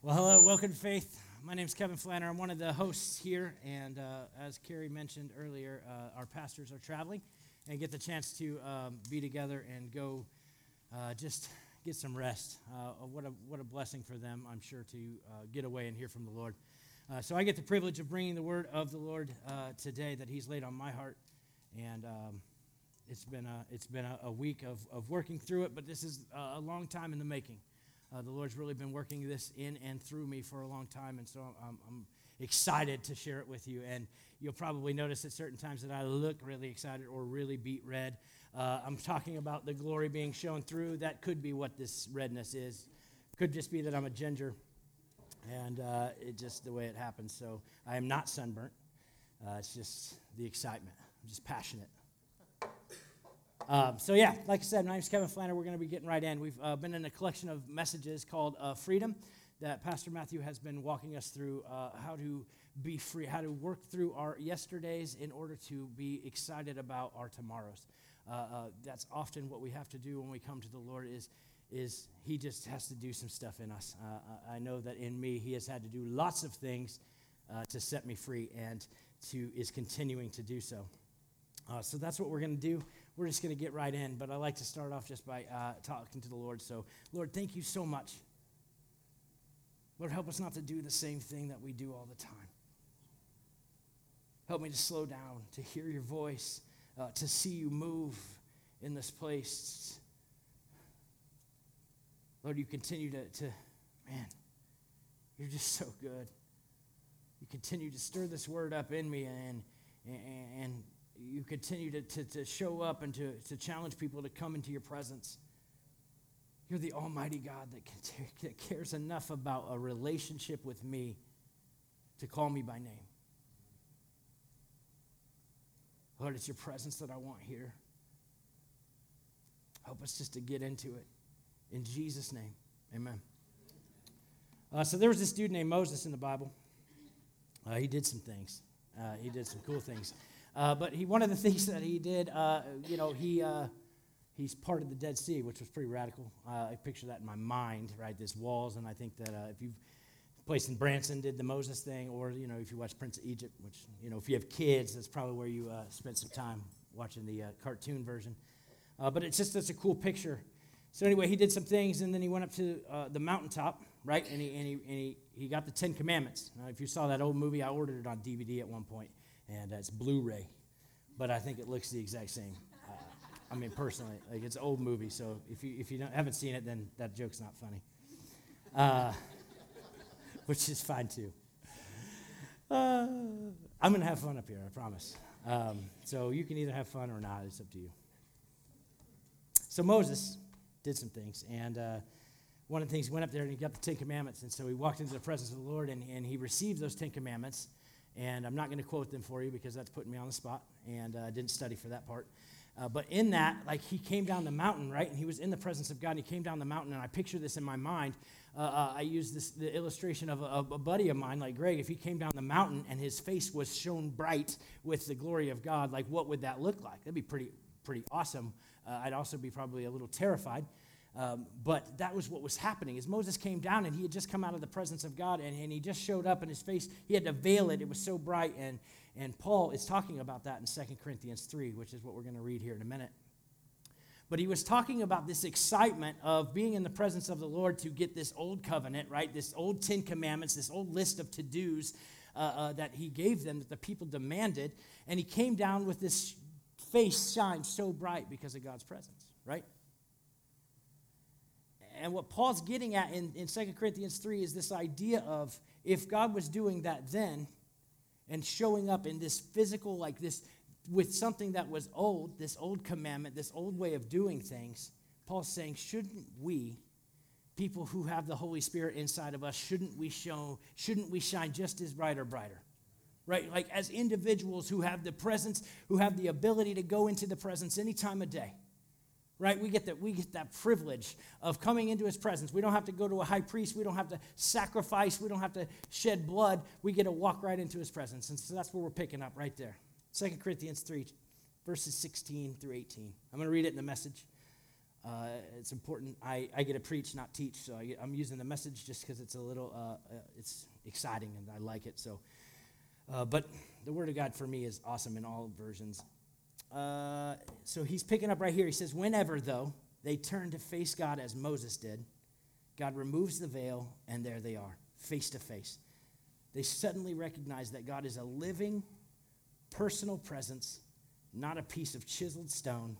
Well, hello, welcome to Faith. My name is Kevin Flanner. I'm one of the hosts here, and uh, as Carrie mentioned earlier, uh, our pastors are traveling and get the chance to um, be together and go uh, just get some rest. Uh, what, a, what a blessing for them, I'm sure, to uh, get away and hear from the Lord. Uh, so I get the privilege of bringing the word of the Lord today that He's laid on my heart, and um, it's been, a, it's been a, a, week of, of working through it, but this is a long time in the making. Uh, the Lord's really been working this in and through me for a long time, and so I'm, I'm, excited to share it with you. And you'll probably notice at certain times that I look really excited or really beet red. Uh, I'm talking about the glory being shown through. That could be what this redness is. Could just be that I'm a ginger, and uh, it's just the way it happens. So I am not sunburnt. Uh, it's just the excitement. I'm just passionate. Um, so, yeah, like I said, my name's Kevin Flanner. We're going to be getting right in. We've uh, been in a collection of messages called uh, Freedom that Pastor Matthew has been walking us through uh, how to be free, how to work through our yesterdays in order to be excited about our tomorrows. Uh, uh, that's often what we have to do when we come to the Lord is, is he just has to do some stuff in us. Uh, I know that in me, he has had to do lots of things to set me free and to, is continuing to do so. so that's what we're going to do we're just going to get right in. But I like to start off just by uh, talking to the Lord. So, Lord, thank you so much. Lord, help us not to do the same thing that we do all the time. Help me to slow down, to hear your voice, uh, to see you move in this place. Lord, you continue to, to, man, you're just so good. You continue to stir this word up in me and, and, and you continue to, to, to show up and to, to challenge people to come into your presence. You're the Almighty God that, can, that cares enough about a relationship with me to call me by name. Lord, it's your presence that I want here. Help us just to get into it. In Jesus' name, amen. Uh, so there was this dude named Moses in the Bible. Uh, he did some things. Uh, he did some cool things. Uh, but he, one of the things that he did, uh, you know, he, uh, he's part of the Dead Sea, which was pretty radical. Uh, I picture that in my mind, right? There's walls, and I think that uh, if you've place in Branson did the Moses thing, or you know, if you watch Prince of Egypt, which you know, if you have kids, that's probably where you uh, spent some time watching the cartoon version. but it's just such a cool picture. So anyway, he did some things, and then he went up to the mountaintop, right? And he, and he, and he, he got the Ten Commandments. Now, if you saw that old movie, I ordered it on DVD at one point and it's Blu-ray, but I think it looks the exact same. Uh, I mean, personally, like it's an old movie, so if you if you haven't seen it, then that joke's not funny, uh, which is fine too. Uh, I'm gonna have fun up here, I promise. Um, so you can either have fun or not; it's up to you. So Moses did some things, and uh, one of the things he went up there and he got the Ten Commandments, and so he walked into the presence of the Lord and, and he received those Ten Commandments and I'm not going to quote them for you because that's putting me on the spot, and uh, I uh, didn't study for that part. Uh, but in that, like he came down the mountain, right? And he was in the presence of God. And he came down the mountain, and I picture this in my mind. Uh, uh, I use this the illustration of a, a, buddy of mine, like Greg. If he came down the mountain and his face was shone bright with the glory of God, like what would that look like? That'd be pretty pretty awesome. Uh, I'd also be probably a little terrified. Um, but that was what was happening. As Moses came down and he had just come out of the presence of God and, and he just showed up and his face, he had to veil it. It was so bright. And, and Paul is talking about that in 2 Corinthians 3, which is what we're going to read here in a minute. But he was talking about this excitement of being in the presence of the Lord to get this old covenant, right? This old Ten Commandments, this old list of to dos uh, uh, that he gave them that the people demanded. And he came down with this face shine so bright because of God's presence, right? And what Paul's getting at in, in 2 Corinthians 3 is this idea of if God was doing that then and showing up in this physical, like this, with something that was old, this old commandment, this old way of doing things, Paul's saying, shouldn't we, people who have the Holy Spirit inside of us, shouldn't we show, shouldn't we shine just as bright or brighter? Right? Like as individuals who have the presence, who have the ability to go into the presence any time of day right? We get that we get that privilege of coming into his presence. We don't have to go to a high priest. We don't have to sacrifice. We don't have to shed blood. We get to walk right into his presence. And so that's where we're picking up right there. 2 corinthians 3 verses 16 through 18 i'm going to read it in the message. Uh, it's important. I, I get to preach, not teach, so I am using the message just because it's a little, uh, uh, it's exciting and I like it. So, uh, but the Word of God for me is awesome in all versions. Uh, so he's picking up right here. He says, "Whenever though they turn to face God as Moses did, God removes the veil, and there they are, face to face. They suddenly recognize that God is a living, personal presence, not a piece of chiseled stone."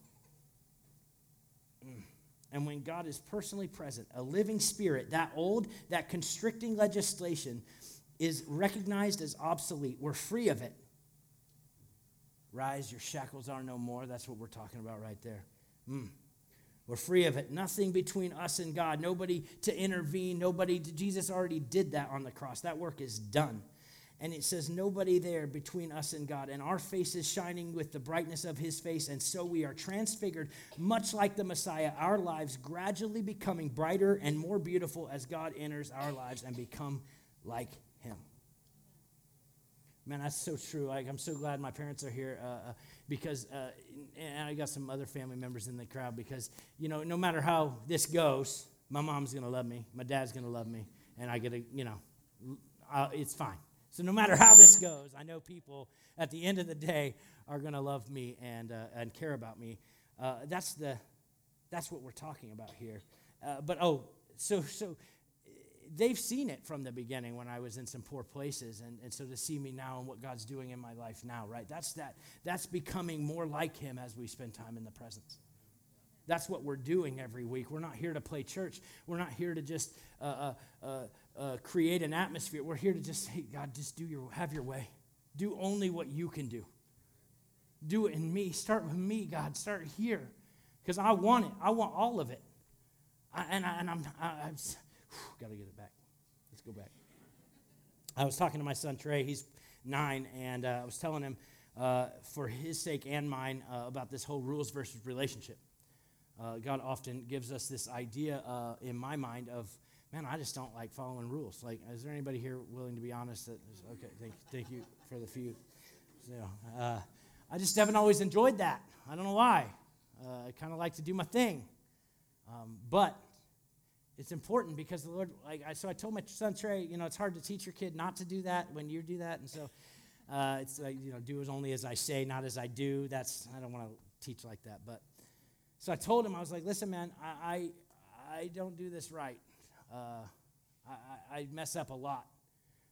Mm. And when God is personally present, a living spirit, that old, that constricting legislation is recognized as obsolete. We're free of it. Rise, your shackles are no more. That's what we're talking about right there. Mm. We're free of it. Nothing between us and God. Nobody to intervene. Nobody. To, Jesus already did that on the cross. That work is done and it says, Nobody there between us and God, and our faces shining with the brightness of his face, and so we are transfigured, much like the Messiah, our lives gradually becoming brighter and more beautiful as God enters our lives and become like. Man, that's so true. Like, I'm so glad my parents are here uh, uh, because, uh, and I got some other family members in the crowd because, you know, no matter how this goes, my mom's going to love me, my dad's going to love me, and I get to, you know, uh, it's fine. So no matter how this goes, I know people at the end of the day are going to love me and, uh, and care about me. Uh, that's, the, that's what we're talking about here. But oh, so, so they've seen it from the beginning when I was in some poor places. And, and so to see me now and what God's doing in my life now, right? That's, that, that's becoming more like Him as we spend time in the presence. That's what we're doing every week. We're not here to play church. We're not here to just uh, uh, uh, uh, create an atmosphere. We're here to just say, God, just do your, have your way. Do only what you can do. Do it in me. Start with me, God. Start here. Because I want it. I want all of it. I, and, I, and I'm, I, I'm got to get it back. Let's go back. I was talking to my son Trey. He's nine, and uh, I was telling him uh, for his sake and mine uh, about this whole rules versus relationship. Uh, God often gives us this idea uh, in my mind of man, I just don't like following rules. Like, is there anybody here willing to be honest? That is, okay, thank, thank you for the few. So, uh, I just haven't always enjoyed that. I don't know why. I kind of like to do my thing. Um, but it's important because the Lord, like, I, so I told my son Trey, you know, it's hard to teach your kid not to do that when you do that. And so uh, it's like, you know, do as only as I say, not as I do. That's, I don't want to teach like that. But so I told him, I was like, listen, man, I, I, I don't do this right uh, I, I, mess up a lot.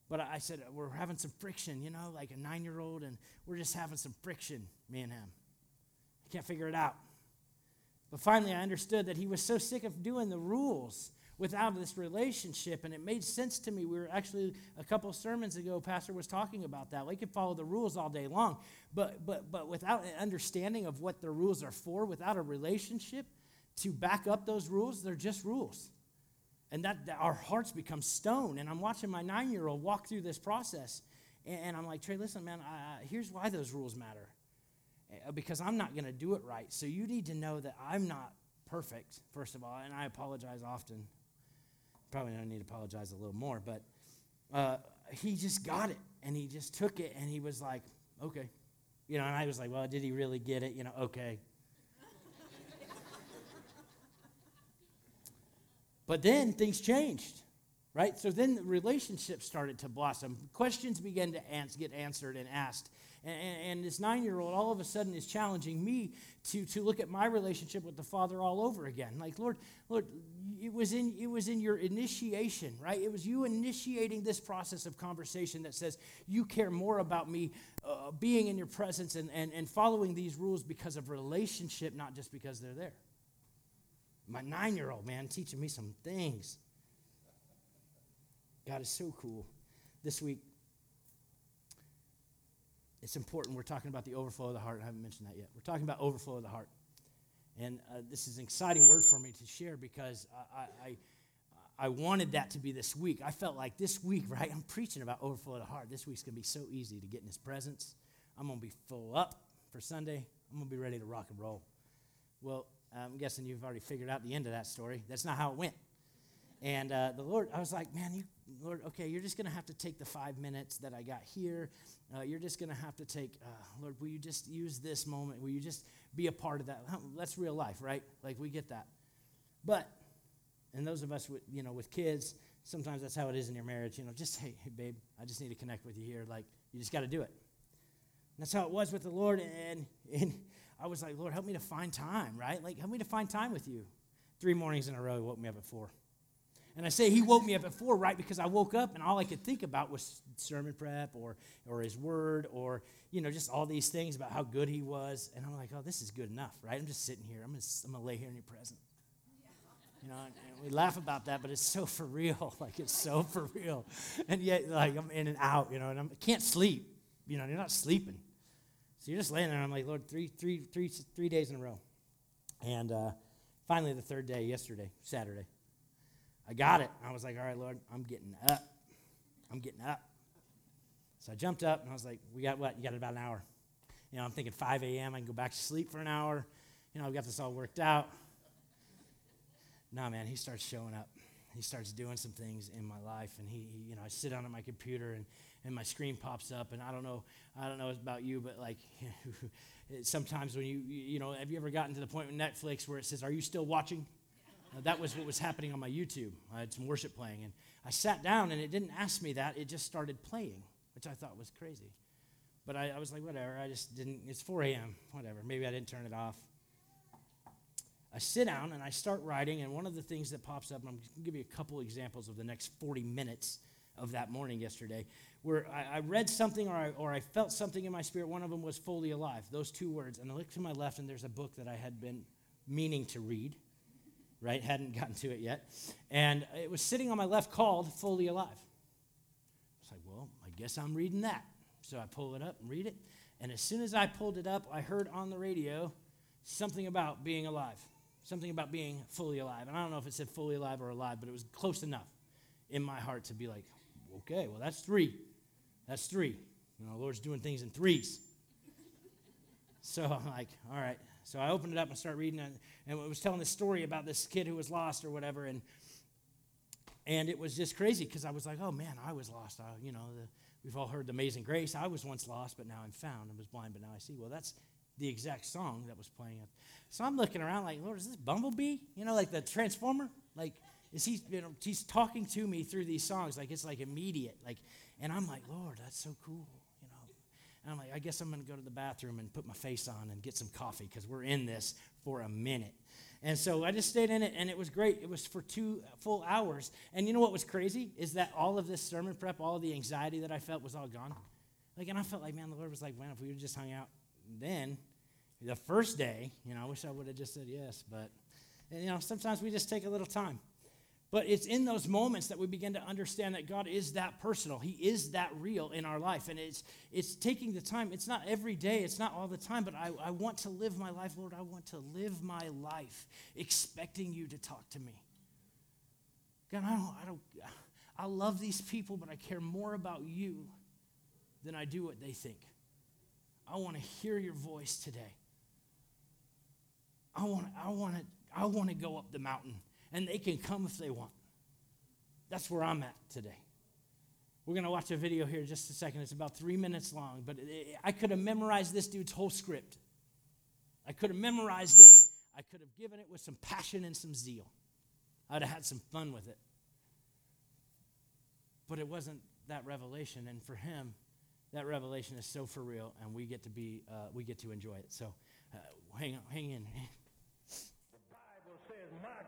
But I said, we're having some friction, you know, like a nine year old, and we're just having some friction, me and him. I can't figure it out. But finally, I understood that he was so sick of doing the rules without this relationship, and it made sense to me. We were actually a couple sermons ago, Pastor was talking about that. We could follow the rules all day long, but but but without an understanding of what the rules are for, without a relationship to back up those rules, they're just rules and that, that, our hearts become stone. And I'm watching my nine year old walk through this process. And, I'm like, Trey, listen, man, here's why those rules matter. Uh, because I'm not going to do it right. So you need to know that I'm not perfect, first of all, and I apologize often. Probably don't need to apologize a little more, but uh, he just got it. And he just took it and he was like, okay. You know, and I was like, well, did he really get it? You know, okay. But then things changed, right? So then the relationship started to blossom. Questions began to ans- get answered and asked. And, and, this nine year old all of a sudden is challenging me to, to look at my relationship with the Father all over again. Like, Lord, Lord, it was, in, it was in your initiation, right? It was you initiating this process of conversation that says you care more about me uh, being in your presence and, and, and following these rules because of relationship, not just because they're there. My nine year old, man, teaching me some things. God is so cool. This week, it's important. We're talking about the overflow of the heart. I haven't mentioned that yet. We're talking about overflow of the heart. And uh, this is an exciting word for me to share because I, I, I wanted that to be this week. I felt like this week, right? I'm preaching about overflow of the heart. This week's going to be so easy to get in His presence. I'm going to be full up for Sunday. I'm going to be ready to rock and roll. Well, I'm guessing you've already figured out the end of that story. That's not how it went. And uh, the Lord, I was like, man, you, Lord, okay, you're just going to have to take the five minutes that I got here. Uh, you're just going to have to take, uh, Lord, will you just use this moment? Will you just be a part of that? That's real life, right? Like, we get that. But, and those of us with, you know, with kids, sometimes that's how it is in your marriage. You know, just hey, hey babe, I just need to connect with you here. Like, you just got to do it. And that's how it was with the Lord. And, and I was like, Lord, help me to find time, right? Like, help me to find time with you. Three mornings in a row, woke me up at four. And I say he woke me up at four, right? Because I woke up and all I could think about was sermon prep or, or his word or, you know, just all these things about how good he was. And I'm like, oh, this is good enough, right? I'm just sitting here. I'm going to I'm gonna lay here in your presence. You know, and we laugh about that, but it's so for real. Like, it's so for real. And yet, like, I'm in and out, you know, and I'm, I can't sleep. You know, you're not sleeping. So you're just laying there, and I'm like, Lord, three, three, three, three days in a row. And uh, finally, the third day, yesterday, Saturday, I got it. I was like, all right, Lord, I'm getting up. I'm getting up. So I jumped up and I was like, we got what? You got about an hour. You know, I'm thinking 5 a.m. I can go back to sleep for an hour. You know, I've got this all worked out. Nah, man, he starts showing up. He starts doing some things in my life, and he, he, you know, I sit down at my computer, and, and my screen pops up, and I don't know, I don't know about you, but like, sometimes when you, you know, have you ever gotten to the point with Netflix where it says, "Are you still watching?" Uh, that was what was happening on my YouTube. I had some worship playing, and I sat down, and it didn't ask me that; it just started playing, which I thought was crazy. But I, I was like, whatever. I just didn't. It's 4 a.m. Whatever. Maybe I didn't turn it off. I sit down and I start writing, and one of the things that pops up, and I'm going to give you a couple examples of the next 40 minutes of that morning yesterday, where I, I, read something or I, or I felt something in my spirit. One of them was fully alive, those two words. And I look to my left, and there's a book that I had been meaning to read, right? Hadn't gotten to it yet. And it was sitting on my left called Fully Alive. It's like, well, I guess I'm reading that. So I pull it up and read it. And as soon as I pulled it up, I heard on the radio something about being alive something about being fully alive. And I don't know if it said fully alive or alive, but it was close enough in my heart to be like, okay, well, that's three. That's three. You know, the Lord's doing things in threes. So I'm like, all right. So I opened it up and started reading it, and it was telling this story about this kid who was lost or whatever, and and it was just crazy because I was like, oh man, I was lost. I, you know, the, we've all heard the Amazing Grace. I was once lost, but now I'm found. I was blind, but now I see. Well, that's the exact song that was playing. So I'm looking around like, Lord, is this Bumblebee? You know, like the Transformer? Like, is he, you know, he's talking to me through these songs. Like, it's like immediate. Like, and I'm like, Lord, that's so cool. And I'm like, I guess I'm going to go to the bathroom and put my face on and get some coffee because we're in this for a minute. And so I just stayed in it, and it was great. It was for two full hours. And you know what was crazy? Is that all of this sermon prep, all the anxiety that I felt was all gone. Like, and I felt like, man, the Lord was like, man, if we would just hung out then, the first day, you know, I wish I would have just said yes, but, and, you know, sometimes we just take a little time. But it's in those moments that we begin to understand that God is that personal. He is that real in our life. And it's, it's taking the time. It's not every day, it's not all the time, but I, I want to live my life, Lord. I want to live my life expecting you to talk to me. God, I don't, I don't, I love these people, but I care more about you than I do what they think. I want to hear your voice today. I want, I want to, I want to go up the mountain, and they can come if they want. That's where I'm at today. We're going to watch a video here just a second. It's about three minutes long, but I could have memorized this dude's whole script. I could have memorized it. I could have given it with some passion and some zeal. I'd have had some fun with it. But it wasn't that revelation, and for him, that revelation is so for real, and we get to be, uh, we get to enjoy it. So, uh, hang on, hang in.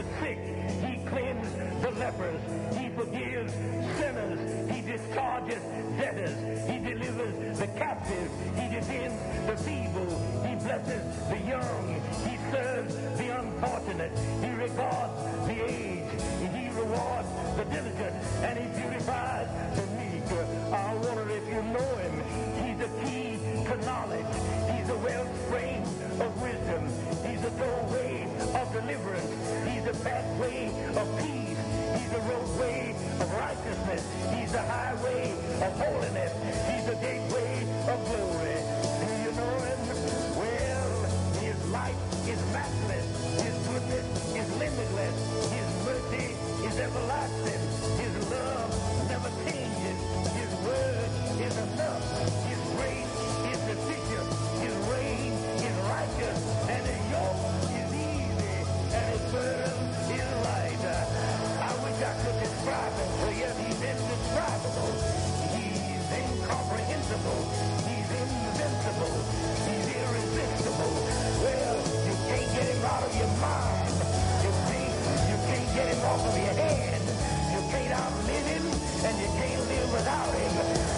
the sick. He cleans the lepers. He forgives sinners. He discharges debtors. He delivers the captive. He defends the feeble. He blesses the But yet he's indescribable. He's incomprehensible. He's invincible. He's irresistible. Well, you can't get him out of your mind. You can't, you can't get him off of your head. You can't outlive him, and you can't live without him.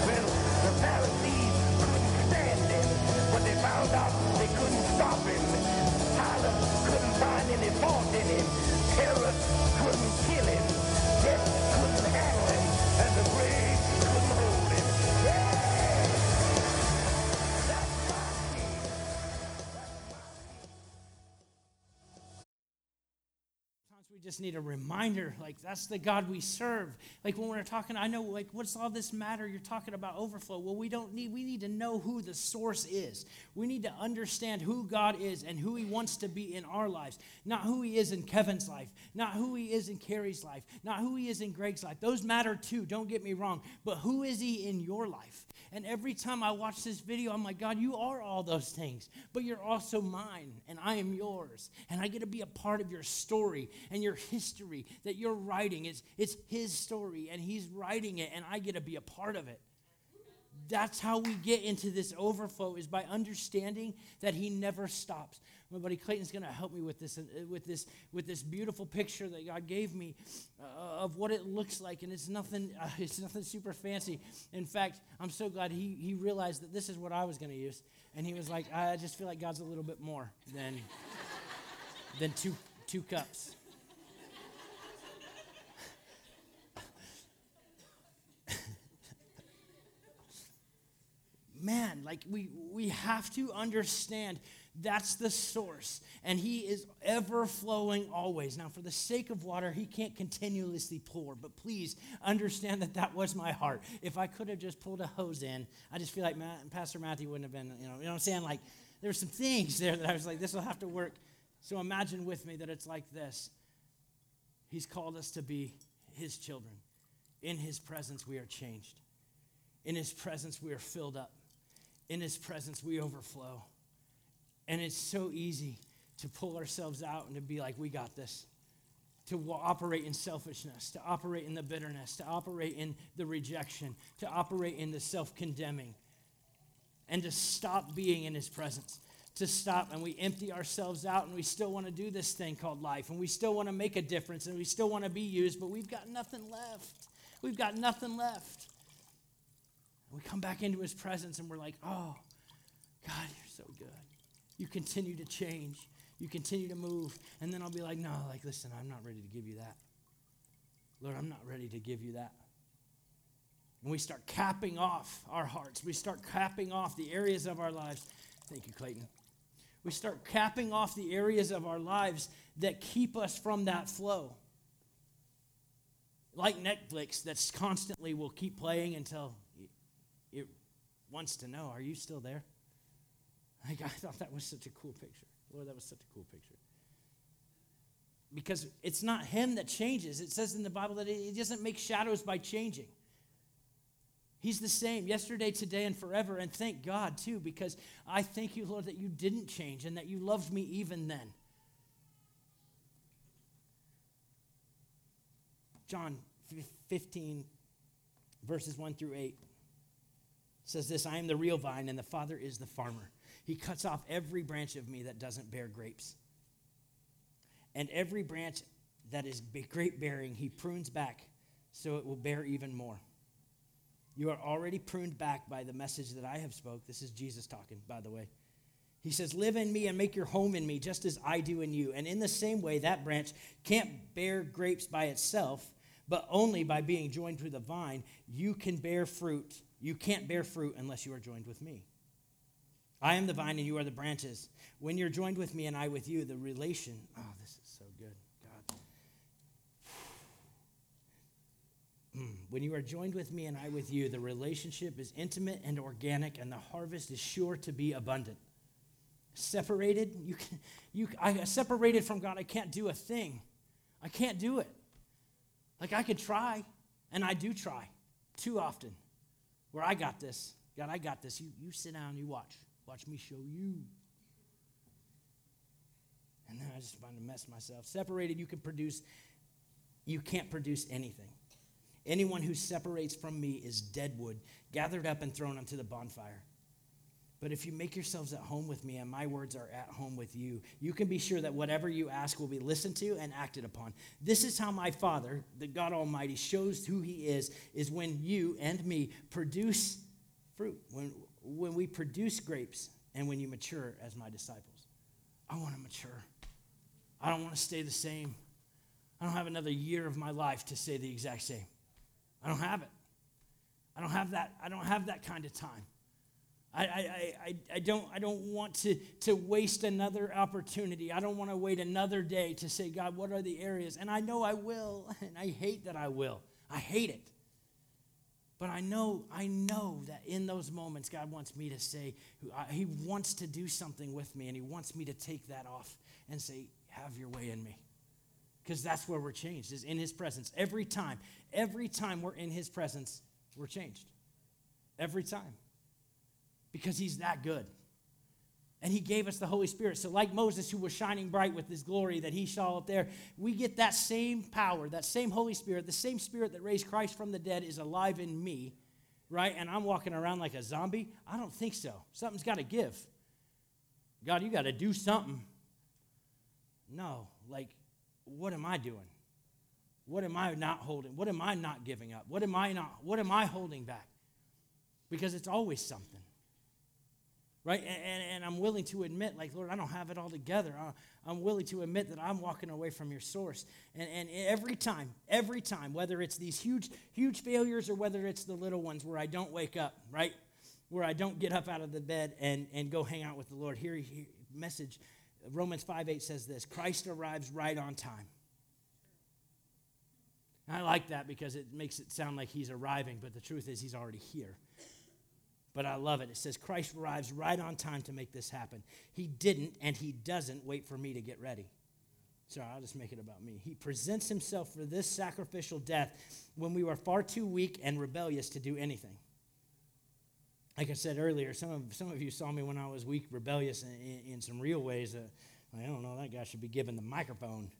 Well, the Pharisees couldn't stand him, but they found out they couldn't stop just need a reminder, like that's the God we serve. Like when we're talking, I know, like, what's all this matter? You're talking about overflow. Well, we don't need, we need to know who the source is. We need to understand who God is and who He wants to be in our lives. Not who He is in Kevin's life, not who He is in Carrie's life, not who He is in Greg's life. Those matter too, don't get me wrong. But who is He in your life? And every time I watch this video, I'm like, God, you are all those things, but you're also mine, and I am yours. And I get to be a part of your story and your history that you're writing. It's, it's His story, and He's writing it, and I get to be a part of it. That's how we get into this overflow is by understanding that he never stops. My buddy Clayton's going to help me with this, uh, with this, with this beautiful picture that God gave me uh, of what it looks like, and it's nothing, uh, it's nothing super fancy. In fact, I'm so glad he he realized that this is what I was going to use, and he was like, I just feel like God's a little bit more than than two two cups. Man like we we have to understand that's the source and he is ever flowing always. Now for the sake of water he can't continuously pour but please understand that that was my heart. If i could have just pulled a hose in i just feel like Matt, pastor matthew wouldn't have been you know you know what i'm saying? Like there's some things there that i was like this will have to work. So imagine with me that it's like this. He's called us to be his children. In his presence we are changed. In his presence we are filled up in his presence we overflow. And it's so easy to pull ourselves out and to be like we got this. To operate in selfishness to operate in the bitterness to operate in the rejection to operate in the self-condemning. And to stop being in his presence. To stop and we empty ourselves out and we still want to do this thing called life and we still want to make a difference and we still want to be used but we've got nothing left. We've got nothing left we come back into his presence and we're like, oh, God, you're so good. You continue to change. You continue to move. And then I'll be like, no, like, listen, I'm not ready to give you that. Lord, I'm not ready to give you that. And we start capping off our hearts. We start capping off the areas of our lives. Thank you, Clayton. We start capping off the areas of our lives that keep us from that flow. Like Netflix, that's constantly will keep playing until wants to know, are you still there? Like, I thought that was such a cool picture. Lord, that was such a cool picture. because it's not him that changes. It says in the Bible that he doesn't make shadows by changing. He's the same yesterday, today, and forever. And thank God, too, because I thank you, Lord, that you didn't change and that you loved me even then. John 15, verses 1 through 8 says this I am the real vine, and the Father is the farmer. He cuts off every branch of me that doesn't bear grapes. And every branch that is grape bearing, he prunes back so it will bear even more. You are already pruned back by the message that I have spoke. This is Jesus talking, by the way. He says, Live in me and make your home in me, just as I do in you. And in the same way, that branch can't bear grapes by itself, but only by being joined to the vine, you can bear fruit. You can't bear fruit unless you are joined with me. I am the vine and you are the branches. When you're joined with me and I with you, the relation, oh, this is so good, God. Hmm. When you are joined with me and I with you, the relationship is intimate and organic, and the harvest is sure to be abundant. Separated, you can, you, I separated from God, I can't do a thing. I can't do it. Like I could try, and I do try too often. Where I got this, God, I got this. You, you sit down, you watch. Watch me show you. And then I just find to mess myself. Separated, you can produce, you can't produce anything. Anyone who separates from me is dead wood, gathered up and thrown onto the bonfire. But if you make yourselves at home with me and my words are at home with you, you can be sure that whatever you ask will be listened to and acted upon. This is how my Father, the God Almighty, shows who he is, is when you and me produce fruit, when, when we produce grapes, and when you mature as my disciples. I want to mature. I don't want to stay the same. I don't have another year of my life to stay the exact same. I don't have it. I don't have that, I don't have that kind of time. I, I, I, I, don't, I don't want to, to waste another opportunity. I don't want to wait another day to say, God, what are the areas? And I know I will, and I hate that I will. I hate it. But I know, I know that in those moments, God wants me to say, He wants to do something with me, and He wants me to take that off and say, Have your way in me. Because that's where we're changed, is in His presence. Every time, every time we're in His presence, we're changed. Every time because he's that good. And he gave us the Holy Spirit. So, like Moses, who was shining bright with his glory that he saw up there, we get that same power, that same Holy Spirit, the same Spirit that raised Christ from the dead is alive in me, right? And I'm walking around like a zombie? I don't think so. Something's got to give. God, you got to do something. No, like, what am I doing? What am I not holding? What am I not giving up? What am I not? What am I holding back? Because it's always something right? And, and, and, I'm willing to admit, like, Lord, I don't have it all together. Uh, I, am willing to admit that I'm walking away from your source. And, and every time, every time, whether it's these huge, huge failures or whether it's the little ones where I don't wake up, right? Where I don't get up out of the bed and, and go hang out with the Lord. Here, here message, Romans 5 8 says this Christ arrives right on time. I like that because it makes it sound like he's arriving, but the truth is he's already here but I love it. It says Christ arrives right on time to make this happen. He didn't and he doesn't wait for me to get ready. Sorry, I'll just make it about me. He presents himself for this sacrificial death when we were far too weak and rebellious to do anything. Like I said earlier, some of, some of you saw me when I was weak, rebellious in, in, in some real ways. I don't know, that guy should be given the microphone.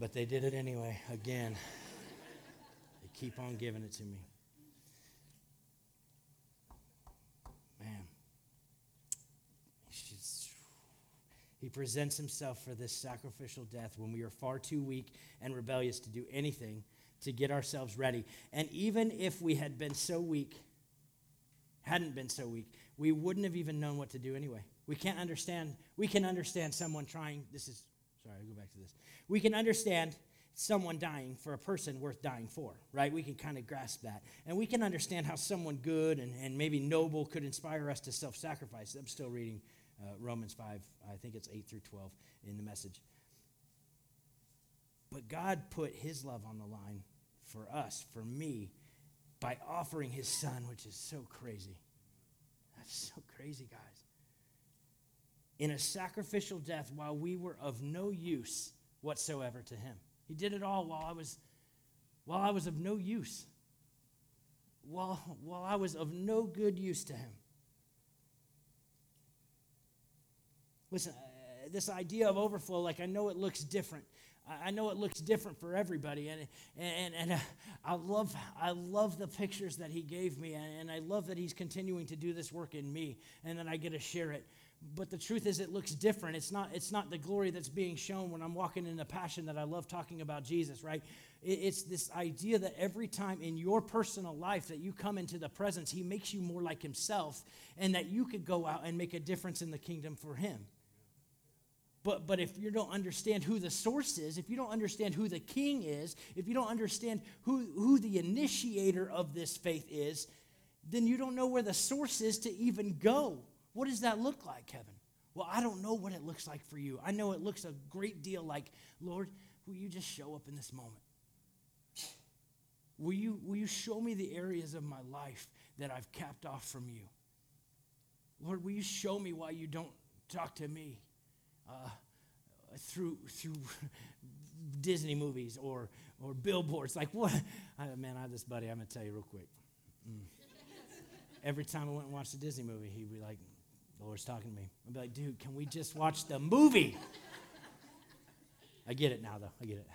but they did it anyway, again. They keep on giving it to me. He presents himself for this sacrificial death when we are far too weak and rebellious to do anything to get ourselves ready. And even if we had been so weak, hadn't been so weak, we wouldn't have even known what to do anyway. We can't understand, we can understand someone trying, this is, sorry, I'll go back to this. We can understand someone dying for a person worth dying for, right? We can kind of grasp that. And we can understand how someone good and, and maybe noble could inspire us to self sacrifice. I'm still reading uh, Romans 5, I think it's 8 through 12 in the message. But God put his love on the line for us, for me, by offering his son, which is so crazy. That's so crazy, guys. in a sacrificial death while we were of no use whatsoever to him. He did it all while I was while I was of no use. While, while I was of no good use to him. Listen, uh, this idea of overflow, like I know it looks different. I know it looks different for everybody, and and and uh, I love I love the pictures that he gave me, and I love that he's continuing to do this work in me, and that I get to share it. But the truth is, it looks different. It's not it's not the glory that's being shown when I'm walking in the passion that I love talking about Jesus, right? It's this idea that every time in your personal life that you come into the presence, he makes you more like himself, and that you could go out and make a difference in the kingdom for him. But, but if you don't understand who the source is, if you don't understand who the king is, if you don't understand who, who the initiator of this faith is, then you don't know where the source is to even go. What does that look like, Kevin? Well, I don't know what it looks like for you. I know it looks a great deal like, Lord, will you just show up in this moment? Will you, will you show me the areas of my life that I've capped off from you? Lord, will you show me why you don't talk to me? Uh, through through Disney movies or or billboards. Like what? I, man, I have this buddy. I'm gonna tell you real quick. Mm. Every time I went and watched a Disney movie, he'd be like, "The Lord's talking to me." I'd be like, "Dude, can we just watch the movie?" I get it now, though. I get it.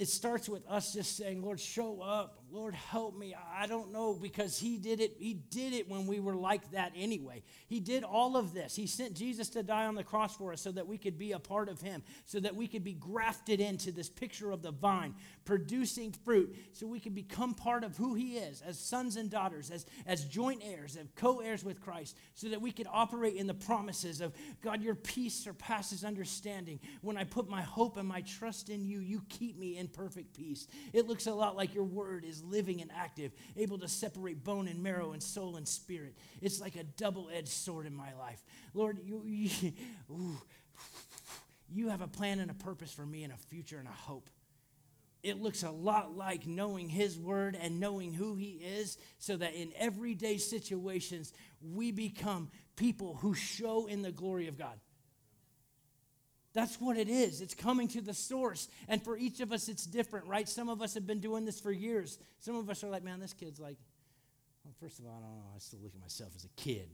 It starts with us just saying, "Lord, show up." Lord, help me. I don't know because he did it. He did it when we were like that anyway. He did all of this. He sent Jesus to die on the cross for us so that we could be a part of him, so that we could be grafted into this picture of the vine, producing fruit, so we could become part of who he is as sons and daughters, as, as joint heirs, as co heirs with Christ, so that we could operate in the promises of God, your peace surpasses understanding. When I put my hope and my trust in you, you keep me in perfect peace. It looks a lot like your word is living and active, able to separate bone and marrow and soul and spirit. It's like a double edged sword in my life. Lord, you, you, ooh, you have a plan and a purpose for me and a future and a hope. It looks a lot like knowing His Word and knowing who He is, so that in everyday situations, we become people who show in the glory of God. That's what it is. It's coming to the source. And for each of us, it's different, right? Some of us have been doing this for years. Some of us are like, man, this kid's like, well, first of all, I don't know. I still look at myself as a kid.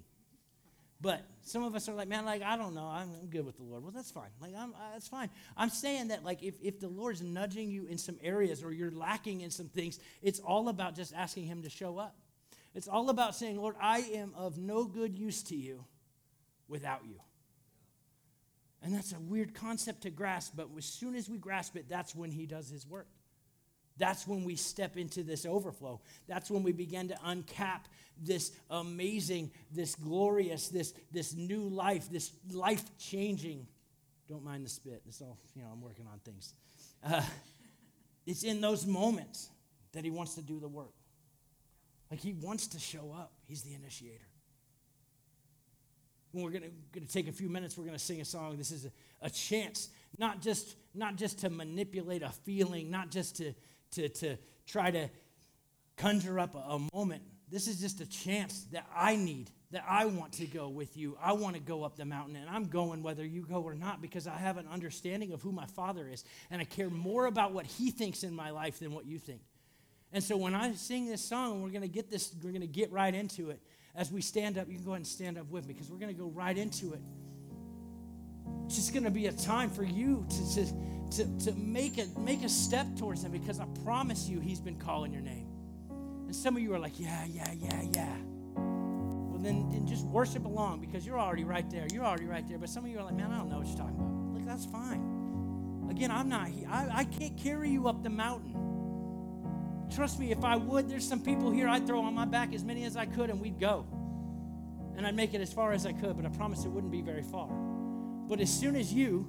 But some of us are like, man, like, I don't know. I'm, I'm good with the Lord. Well, that's fine. Like, I'm, that's fine. I'm saying that, like, if, if the Lord's nudging you in some areas or you're lacking in some things, it's all about just asking Him to show up. It's all about saying, Lord, I am of no good use to you without you. And that's a weird concept to grasp, but as soon as we grasp it, that's when he does his work. That's when we step into this overflow. That's when we begin to uncap this amazing, this glorious, this, this new life, this life changing. Don't mind the spit. It's all, you know, I'm working on things. Uh, it's in those moments that he wants to do the work. Like he wants to show up, he's the initiator when we're going to take a few minutes, we're to sing a song. This is a, a, chance, not just, not just to manipulate a feeling, not just to, to, to try to conjure up a, a moment. This is just a chance that I need, that I want to go with you. I want to go up the mountain, and I'm going whether you go or not because I have an understanding of who my Father is, and I care more about what He thinks in my life than what you think. And so when I sing this song, we're going to get this, we're going to get right into it as we stand up, you can go ahead and stand up with me because we're going to go right into it. It's just going to be a time for you to, to, to, to make, a, make a step towards Him because I promise you He's been calling your name. And some of you are like, yeah, yeah, yeah, yeah. Well, then, then just worship along because you're already right there. You're already right there. But some of you are like, man, I don't know what you're talking about. Look, that's fine. Again, I'm not, I, I can't carry you up the mountain. Trust me, if I would, there's some people here I'd throw on my back as many as I could and we'd go. And I'd make it as far as I could, but I promise it wouldn't be very far. But as soon as you,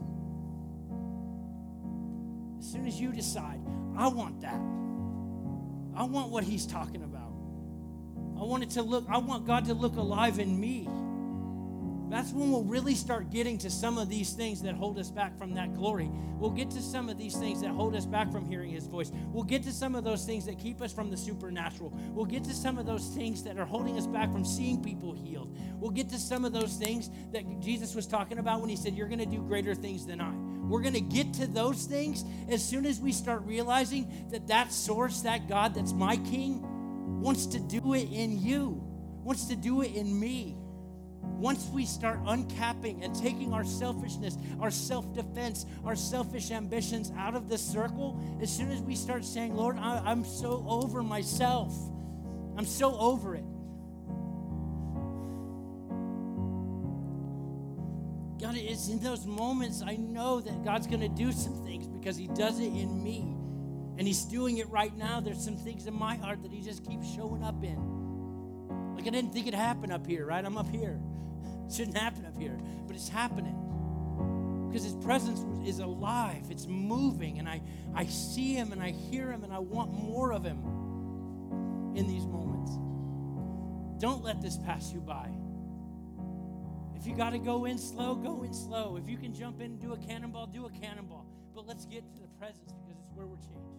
as soon as you decide, I want that. I want what he's talking about. I want it to look, I want God to look alive in me. That's when we'll really start getting to some of these things that hold us back from that glory. We'll get to some of these things that hold us back from hearing His voice. We'll get to some of those things that keep us from the supernatural. We'll get to some of those things that are holding us back from seeing people healed. We'll get to some of those things that Jesus was talking about when He said, You're going to do greater things than I. We're going to get to those things as soon as we start realizing that that source, that God that's my King, wants to do it in you, wants to do it in me. Once we start uncapping and taking our selfishness, our self defense, our selfish ambitions out of the circle, as soon as we start saying, Lord, I, am so over myself, I'm so over it. God, it's in those moments I know that God's going to do some things because He does it in me. And He's doing it right now. There's some things in my heart that He just keeps showing up in. Like I didn't think it'd happen up here, right? I'm up here. Shouldn't happen up here, but it's happening. Because his presence is alive. It's moving and I, I see him and i hear him and i want more of him in these moments. Don't let this pass you by. If you got to go in slow go in slow. If you can jump in and do a cannonball do a cannonball. But let's get to the presence because it's where we're changed